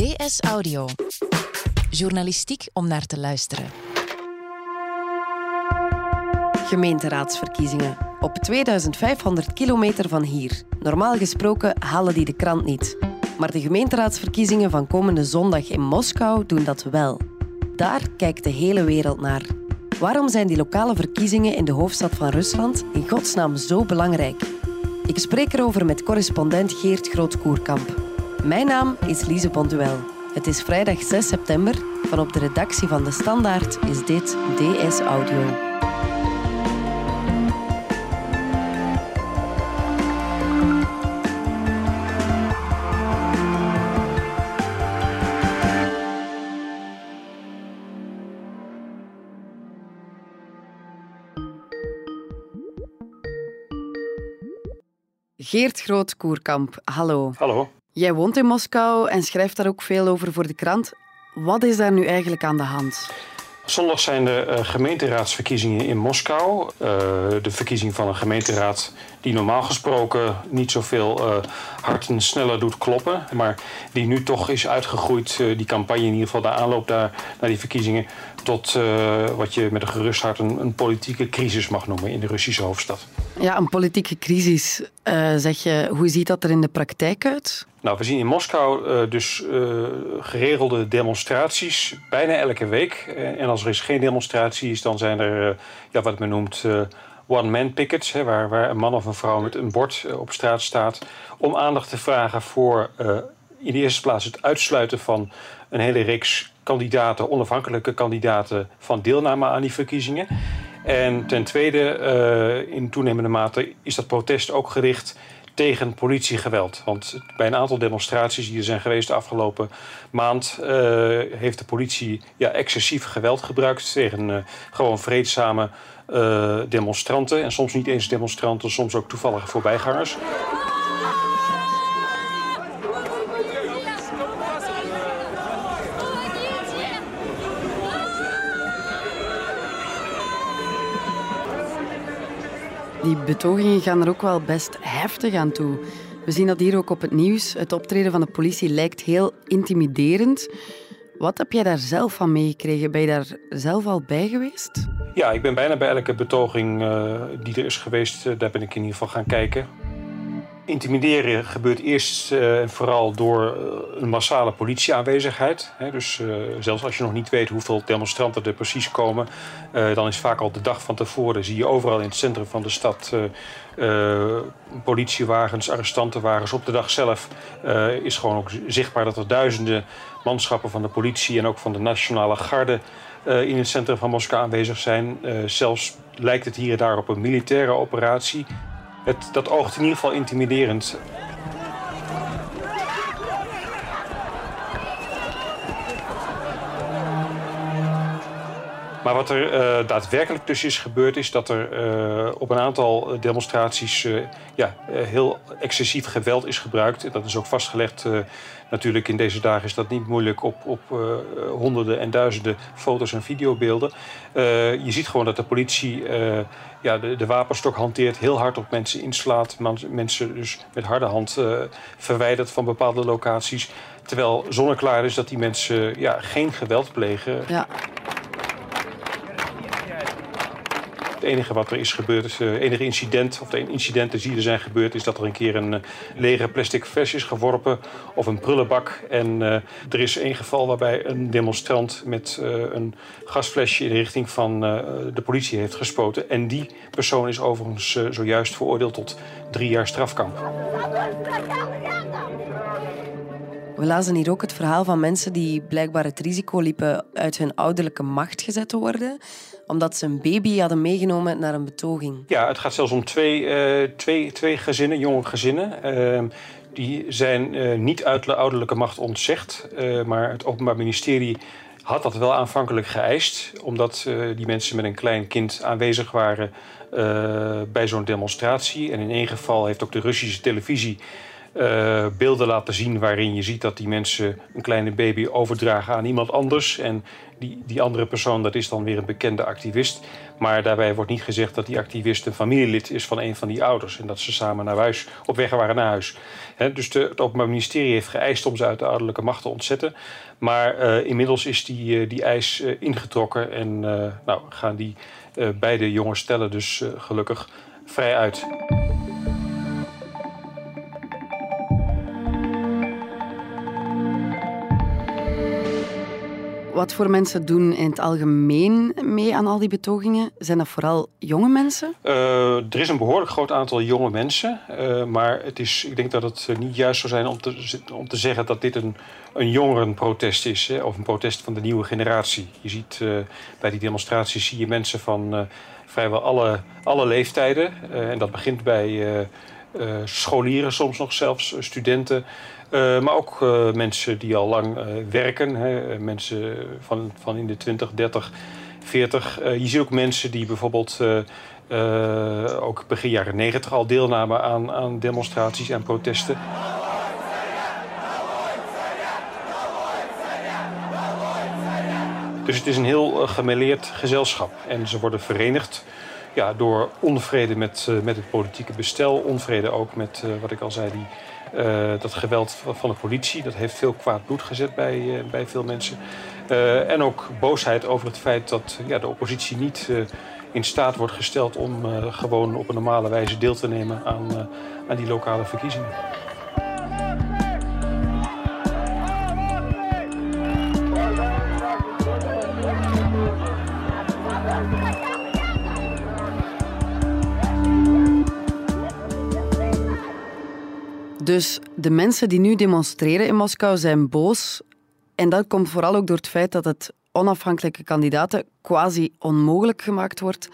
DS Audio. Journalistiek om naar te luisteren. Gemeenteraadsverkiezingen. Op 2500 kilometer van hier. Normaal gesproken halen die de krant niet. Maar de gemeenteraadsverkiezingen van komende zondag in Moskou doen dat wel. Daar kijkt de hele wereld naar. Waarom zijn die lokale verkiezingen in de hoofdstad van Rusland in godsnaam zo belangrijk? Ik spreek erover met correspondent Geert Groot-Koerkamp. Mijn naam is Lise Bonduel. Het is vrijdag 6 september. Van op de redactie van De Standaard is dit DS Audio. Geert Groot-Koerkamp, hallo. Hallo. Jij woont in Moskou en schrijft daar ook veel over voor de krant. Wat is daar nu eigenlijk aan de hand? Zondag zijn de uh, gemeenteraadsverkiezingen in Moskou. Uh, de verkiezing van een gemeenteraad die normaal gesproken niet zoveel uh, harten sneller doet kloppen. Maar die nu toch is uitgegroeid, die campagne in ieder geval, de aanloop daar, naar die verkiezingen... tot wat je met een gerust hart een, een, politieke crisis mag noemen in de Russische hoofdstad. Ja, een politieke crisis, zeg je. Hoe ziet dat er in de praktijk uit? Nou, we zien in Moskou uh, dus uh, geregelde demonstraties bijna elke week. En als er is geen demonstratie is, dan zijn er ja, wat men noemt one-man pickets, hè, waar, waar, een man of een vrouw met een bord op straat staat om aandacht te vragen voor in de eerste plaats het uitsluiten van een hele reeks kandidaten, onafhankelijke kandidaten, van deelname aan die verkiezingen. En ten tweede, in toenemende mate, is dat protest ook gericht tegen politiegeweld. Want bij een aantal demonstraties die er zijn geweest de afgelopen maand... Uh, heeft de politie ja, excessief geweld gebruikt tegen uh, gewoon vreedzame uh, demonstranten. En soms niet eens demonstranten, soms ook toevallige voorbijgangers. Die betogingen gaan er ook wel best heftig aan toe. We zien dat hier ook op het nieuws. Het optreden van de politie lijkt heel intimiderend. Wat heb jij daar zelf van meegekregen? Ben je daar zelf al bij geweest? Ja, ik ben bijna bij elke betoging uh, die er is geweest, uh, daar ben ik in ieder geval gaan kijken. Intimideren gebeurt eerst uh, en vooral door een massale politieaanwezigheid. Hè, dus zelfs als je nog niet weet hoeveel demonstranten er precies komen, dan is vaak al de dag van tevoren, zie je overal in het centrum van de stad politiewagens, arrestantenwagens. Op de dag zelf is gewoon ook zichtbaar dat er duizenden manschappen van de politie en ook van de nationale garde in het centrum van Moskou aanwezig zijn. Zelfs lijkt het hier en daar op een militaire operatie. Het, dat oogt in ieder geval intimiderend. Maar wat er uh, daadwerkelijk dus is gebeurd, is dat er uh, op een aantal demonstraties uh, ja, heel excessief geweld is gebruikt. En dat is ook vastgelegd. natuurlijk in deze dagen is dat niet moeilijk op, op honderden en duizenden foto's en videobeelden. je ziet gewoon dat de politie ja, de, de, wapenstok hanteert, heel hard op mensen inslaat. Mensen dus met harde hand verwijdert van bepaalde locaties. Terwijl zonneklaar is dat die mensen ja, geen geweld plegen. Ja. Het enige wat er is gebeurd, het uh, enige incident, of de incidenten die er zijn gebeurd, is dat er een keer een uh, lege plastic fles is geworpen of een prullenbak. En uh, er is één geval waarbij een demonstrant met een gasflesje in de richting van de politie heeft gespoten. En die persoon is overigens zojuist veroordeeld tot drie jaar strafkamp. We lazen hier ook het verhaal van mensen die blijkbaar het risico liepen uit hun ouderlijke macht gezet te worden omdat ze een baby hadden meegenomen naar een betoging. Ja, het gaat zelfs om twee, uh, twee, twee gezinnen, jonge gezinnen. Uh, die zijn uh, niet uit de ouderlijke macht ontzegd. maar het Openbaar Ministerie had dat wel aanvankelijk geëist. Omdat die mensen met een klein kind aanwezig waren bij zo'n demonstratie. En in één geval heeft ook de Russische televisie uh, beelden laten zien waarin je ziet dat die mensen een kleine baby overdragen aan iemand anders. En die, die andere persoon, dat is dan weer een bekende activist. Maar daarbij wordt niet gezegd dat die activist een familielid is van een van die ouders. En dat ze samen naar huis, op weg waren naar huis. dus de, het Openbaar Ministerie heeft geëist om ze uit de ouderlijke macht te ontzetten. Maar uh, inmiddels is die, uh, die eis ingetrokken en nou, gaan die beide jonge stellen dus gelukkig vrij uit. Wat voor mensen doen in het algemeen mee aan al die betogingen? Zijn dat vooral jonge mensen? Uh, er is een behoorlijk groot aantal jonge mensen. Uh, maar het is, ik denk dat het niet juist zou zijn om te, om te zeggen dat dit een, een jongerenprotest is. Hè, of een protest van de nieuwe generatie. Je ziet bij die demonstraties zie je mensen van vrijwel alle, alle leeftijden. en dat begint bij scholieren, soms nog zelfs studenten. Uh, maar ook uh, mensen die al lang uh, werken. Hè. Mensen van, van in de 20, 30, 40. je ziet ook mensen die bijvoorbeeld ook begin jaren 90 al deelnamen aan, aan demonstraties en protesten. Dus het is een heel gemêleerd gezelschap. En ze worden verenigd ja, door onvrede met, met het politieke bestel. Onvrede ook met, wat ik al zei, die dat geweld van de politie, dat heeft veel kwaad bloed gezet bij, uh, bij veel mensen. Uh, en ook boosheid over het feit dat ja, de oppositie niet in staat wordt gesteld om gewoon op een normale wijze deel te nemen aan, aan die lokale verkiezingen. Dus de mensen die nu demonstreren in Moskou zijn boos. En dat komt vooral ook door het feit dat het onafhankelijke kandidaten quasi onmogelijk gemaakt wordt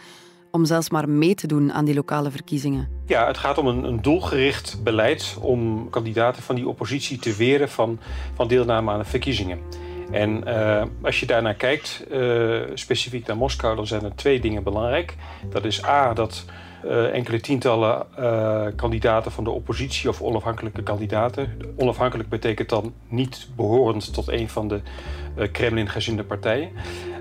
om zelfs maar mee te doen aan die lokale verkiezingen. Ja, het gaat om een, een doelgericht beleid om kandidaten van die oppositie te weren van, van deelname aan de verkiezingen. En uh, als je daarnaar kijkt, uh, specifiek naar Moskou, dan zijn er twee dingen belangrijk. Dat is A, dat uh, enkele tientallen uh, kandidaten van de oppositie of onafhankelijke kandidaten. Onafhankelijk betekent dan niet behorend tot een van de uh, Kremlin-gezinde partijen.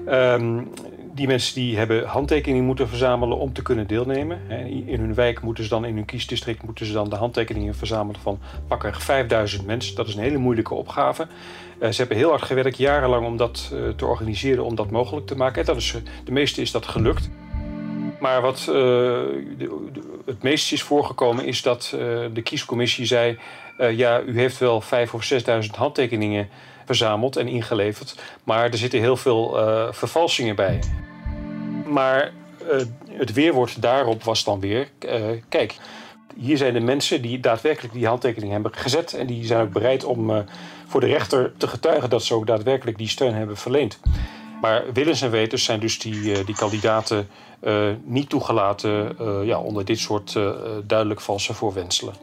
Um, die mensen die hebben handtekeningen moeten verzamelen om te kunnen deelnemen. In hun wijk moeten ze dan, in hun kiesdistrict moeten ze dan de handtekeningen verzamelen van pakweg 5000 mensen. Dat is een hele moeilijke opgave. Ze hebben heel hard gewerkt, jarenlang, om dat te organiseren, om dat mogelijk te maken. En dat is, de meeste is dat gelukt. Maar wat de, het meest is voorgekomen is dat uh, de kiescommissie zei... Uh, ja, u heeft wel vijf of zesduizend handtekeningen verzameld en ingeleverd... maar er zitten heel veel vervalsingen bij. Maar het weerwoord daarop was dan weer... kijk, hier zijn de mensen die daadwerkelijk die handtekening hebben gezet... en die zijn ook bereid om voor de rechter te getuigen... dat ze ook daadwerkelijk die steun hebben verleend. Maar willens en wetens zijn dus die, die kandidaten uh, niet toegelaten uh, ja, onder dit soort duidelijk valse voorwenselen.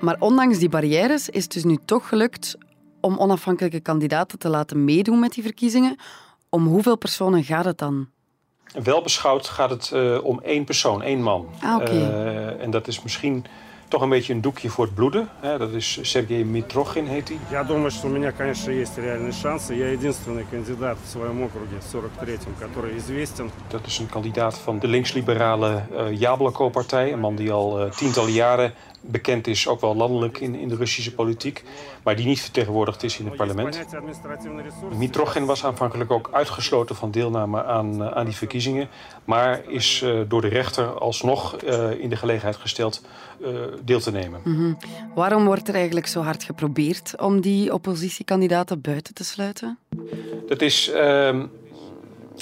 Maar ondanks die barrières is het dus nu toch gelukt om onafhankelijke kandidaten te laten meedoen met die verkiezingen. Om hoeveel personen gaat het dan? Wel beschouwd gaat het om één persoon, één man. Ah, okay. en dat is misschien toch een beetje een doekje voor het bloeden. Dat is Sergei Mitrochin heet hij. Я думаю, что у меня, конечно, есть реальные шансы. Я единственный кандидат в своем округе, 43-м, который известен. Dat is een kandidaat van de linksliberale uh, Jabloko-partij. Een man die al uh, tientallen jaren bekend is, ook wel landelijk in, in de Russische politiek, maar die niet vertegenwoordigd is in het parlement. Mitrochin was aanvankelijk ook uitgesloten van deelname aan, aan die verkiezingen, maar is uh, door de rechter alsnog uh, in de gelegenheid gesteld uh, deel te nemen. Mm -hmm. Waarom wordt er eigenlijk zo hard geprobeerd om die oppositiekandidaten buiten te sluiten? Dat is. Ehm,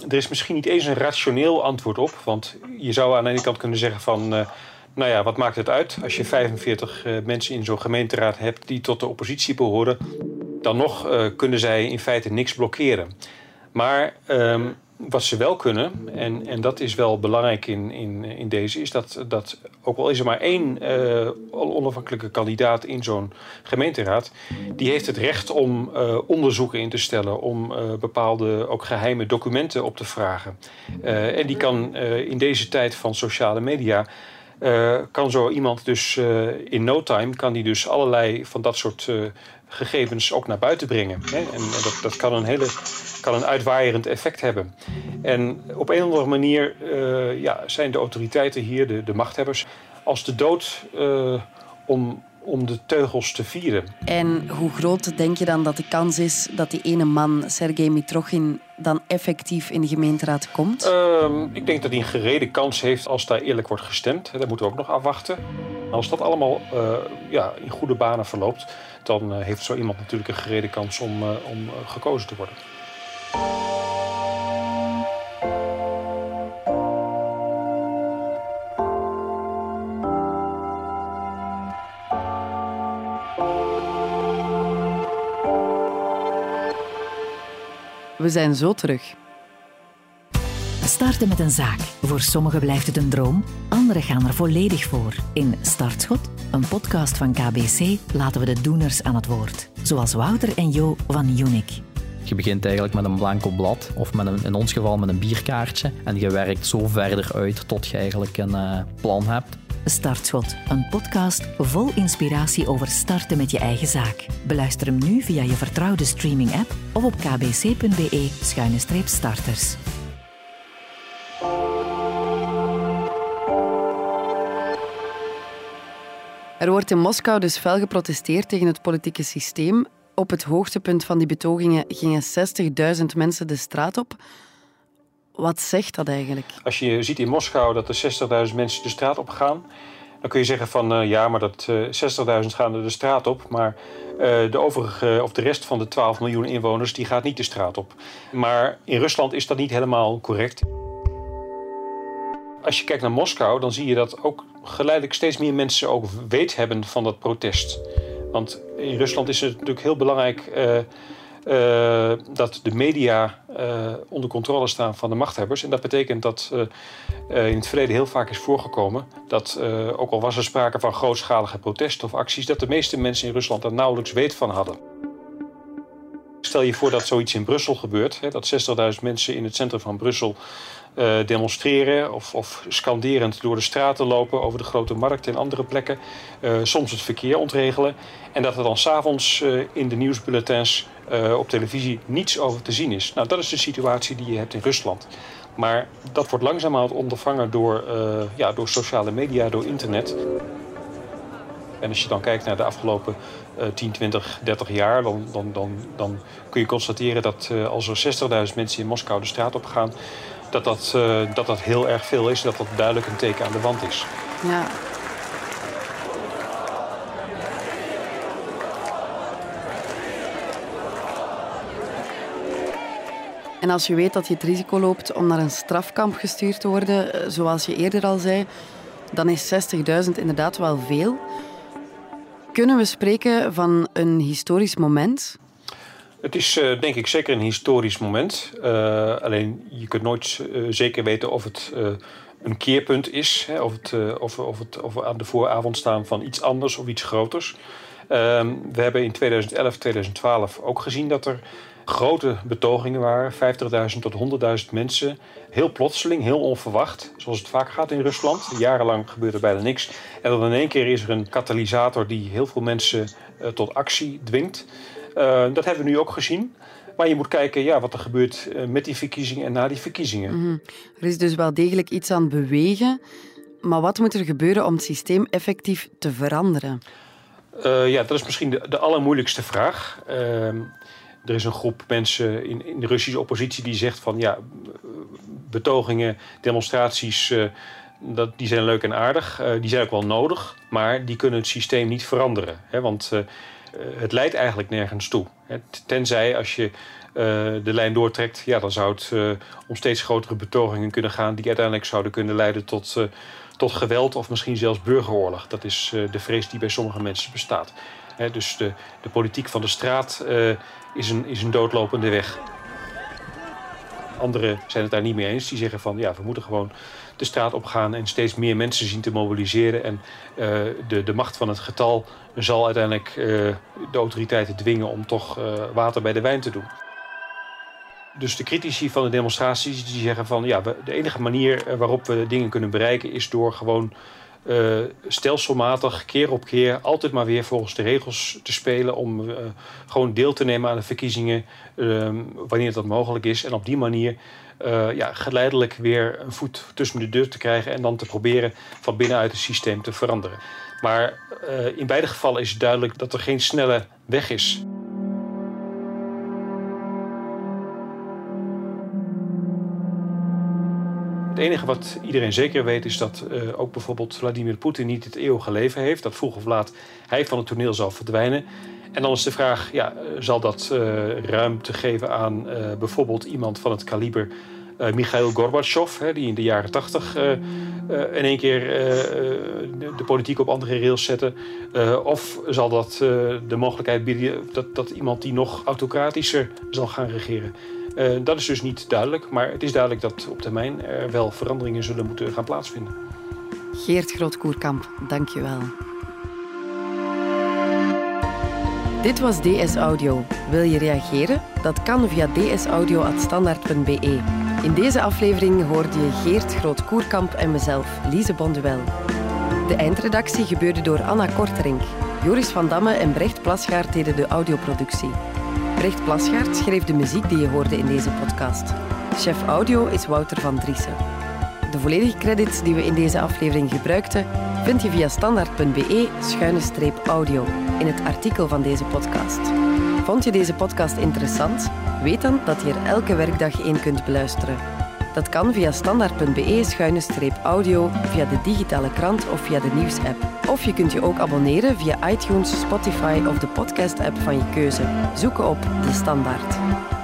er is misschien niet eens een rationeel antwoord op. Want je zou aan de ene kant kunnen zeggen van... Uh, nou ja, wat maakt het uit als je 45 uh, mensen in zo'n gemeenteraad hebt die tot de oppositie behoren? Dan nog uh, kunnen zij in feite niks blokkeren. Maar um, wat ze wel kunnen, en, en dat is wel belangrijk in, in, in deze, is dat, dat ook al is er maar één uh, onafhankelijke kandidaat in zo'n gemeenteraad, die heeft het recht om onderzoeken in te stellen, om bepaalde ook geheime documenten op te vragen. en die kan in deze tijd van sociale media uh, kan zo iemand dus uh, in no time kan die dus allerlei van dat soort uh, gegevens ook naar buiten brengen. Hè? En dat, dat kan een hele kan een uitwaaierend effect hebben. En op een of andere manier ja, zijn de autoriteiten hier, de, de machthebbers, als de dood om, om de teugels te vieren. En hoe groot denk je dan dat de kans is dat die ene man, Sergej Mitrochin, dan effectief in de gemeenteraad komt? Uh, ik denk dat hij een gerede kans heeft als daar eerlijk wordt gestemd. Dat moeten we ook nog afwachten. Als dat allemaal uh, ja, in goede banen verloopt, dan heeft zo iemand natuurlijk een gerede kans om, om gekozen te worden. We zijn zo terug. Starten met een zaak. Voor sommigen blijft het een droom, anderen gaan er volledig voor. In Startschot, een podcast van KBC, laten we de doeners aan het woord. Zoals Wouter en Jo van Unique. Je begint eigenlijk met een blanco blad, of met een, in ons geval met een bierkaartje. En je werkt zo verder uit tot je eigenlijk een uh, plan hebt. Startschot, een podcast vol inspiratie over starten met je eigen zaak. Beluister hem nu via je vertrouwde streaming-app of op kbc.be-starters. Er wordt in Moskou dus fel geprotesteerd tegen het politieke systeem. Op het hoogtepunt van die betogingen gingen 60.000 mensen de straat op. Wat zegt dat eigenlijk? Als je ziet in Moskou dat er 60.000 mensen de straat op gaan, dan kun je zeggen van uh, ja, maar dat uh, 60.000 gaan er de straat op, maar uh, de overige of de rest van de 12 miljoen inwoners die gaat niet de straat op. Maar in Rusland is dat niet helemaal correct. Als je kijkt naar Moskou, dan zie je dat ook geleidelijk steeds meer mensen ook weet hebben van dat protest. Want in Rusland is het natuurlijk heel belangrijk uh, dat de media uh, onder controle staan van de machthebbers. En dat betekent dat in het verleden heel vaak is voorgekomen dat, ook al was er sprake van grootschalige protesten of acties, dat de meeste mensen in Rusland daar nauwelijks weet van hadden. Stel je voor dat zoiets in Brussel gebeurt, hè, dat 60.000 mensen in het centrum van Brussel uh, demonstreren of, of, scanderend door de straten lopen over de grote markt en andere plekken. Uh, soms het verkeer ontregelen. En dat er dan s'avonds uh, in de nieuwsbulletins op televisie niets over te zien is. Nou, dat is de situatie die je hebt in Rusland. Maar dat wordt langzamerhand ondervangen door, ja, door sociale media, door internet. En als je dan kijkt naar de afgelopen uh, 10, 20, 30 jaar, dan, dan, dan, dan kun je constateren dat uh, als er 60.000 mensen in Moskou de straat op gaan, dat dat, uh, dat dat heel erg veel is. Dat dat duidelijk een teken aan de wand is. Ja. En als je weet dat je het risico loopt om naar een strafkamp gestuurd te worden, eh, zoals je eerder al zei, dan is 60.000 inderdaad wel veel. Kunnen we spreken van een historisch moment? Het is uh, denk ik zeker een historisch moment. Uh, alleen je kunt nooit uh, zeker weten of het een keerpunt is. Hè, of, het, of, of, het, of we aan de vooravond staan van iets anders of iets groters. Ehm, we hebben in 2011, 2012 ook gezien dat er grote betogingen waren. 50.000 tot 100.000 mensen. Heel plotseling, heel onverwacht. Zoals het vaak gaat in Rusland. Jarenlang gebeurt er bijna niks. En dan in één keer is er een katalysator die heel veel mensen tot actie dwingt. Uh, dat hebben we nu ook gezien. Maar je moet kijken ja, wat er gebeurt eh, met die verkiezingen en na die verkiezingen. Mm -hmm. Er is dus wel degelijk iets aan het bewegen. Maar wat moet er gebeuren om het systeem effectief te veranderen? Uh, ja, dat is misschien de, de allermoeilijkste vraag. Uh, er is een groep mensen in, in, de Russische oppositie die zegt van ja, betogingen, demonstraties, uh, dat, die zijn leuk en aardig. Uh, die zijn ook wel nodig, maar die kunnen het systeem niet veranderen. Hè? Want eh, het leidt eigenlijk nergens toe. Tenzij als je de lijn doortrekt, ja, dan zou het om steeds grotere betogingen kunnen gaan, die uiteindelijk zouden kunnen leiden tot, tot geweld of misschien zelfs burgeroorlog. Dat is de vrees die bij sommige mensen bestaat. Hè, dus de, de politiek van de straat is, een, is een doodlopende weg. Anderen zijn het daar niet mee eens. Die zeggen van ja, we moeten gewoon de straat opgaan en steeds meer mensen zien te mobiliseren. En uh, de, de macht van het getal zal uiteindelijk uh, de autoriteiten dwingen om toch uh, water bij de wijn te doen. Dus de critici van de demonstraties die zeggen van ja, we, de enige manier waarop we dingen kunnen bereiken is door gewoon stelselmatig, keer op keer, altijd maar weer volgens de regels te spelen. Om gewoon deel te nemen aan de verkiezingen ehm, wanneer dat mogelijk is. En op die manier ja, geleidelijk weer een voet tussen de deur te krijgen. En dan te proberen van binnenuit het systeem te veranderen. Maar in beide gevallen is het duidelijk dat er geen snelle weg is. Enige wat iedereen zeker weet is dat uh, ook bijvoorbeeld Vladimir Poetin niet het eeuwige leven heeft. Dat vroeg of laat hij van het toneel zal verdwijnen. En dan is de vraag, ja, eh, zal dat uh, ruimte geven aan bijvoorbeeld iemand van het kaliber Mikhail Gorbachev, hè, die in de jaren tachtig in één keer de, de, politiek op andere rails zette? of zal dat de mogelijkheid bieden dat, dat iemand die nog autocratischer zal gaan regeren? Dat is dus niet duidelijk, maar het is duidelijk dat op termijn er wel veranderingen zullen moeten gaan plaatsvinden. Geert Grootkoerkamp, dank je wel. Dit was DS Audio. Wil je reageren? Dat kan via dsaudio.standaard.be. In deze aflevering hoorde je Geert Groot-Koerkamp en mezelf, Lise Bonduel. De eindredactie gebeurde door Anna Korterink. Joris van Damme en Brecht Plasgaard deden de audioproductie. Brecht Plasgaard schreef de muziek die je hoorde in deze podcast. Chef audio is Wouter van Driessen. De volledige credits die we in deze aflevering gebruikten vind je via standaard.be-audio in het artikel van deze podcast. Vond je deze podcast interessant? Weet dan dat je er elke werkdag één kunt beluisteren. Dat kan via standaard.be-audio, via de digitale krant of via de nieuwsapp. Of je kunt je ook abonneren via iTunes, Spotify of de podcast-app van je keuze. Zoeken op De Standaard.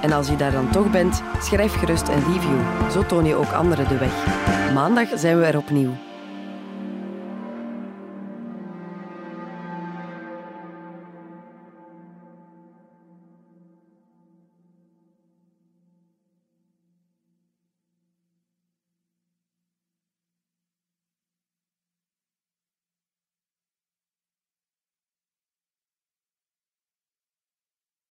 En als je daar dan toch bent, schrijf gerust een review. Zo toon je ook anderen de weg. Maandag zijn we er opnieuw.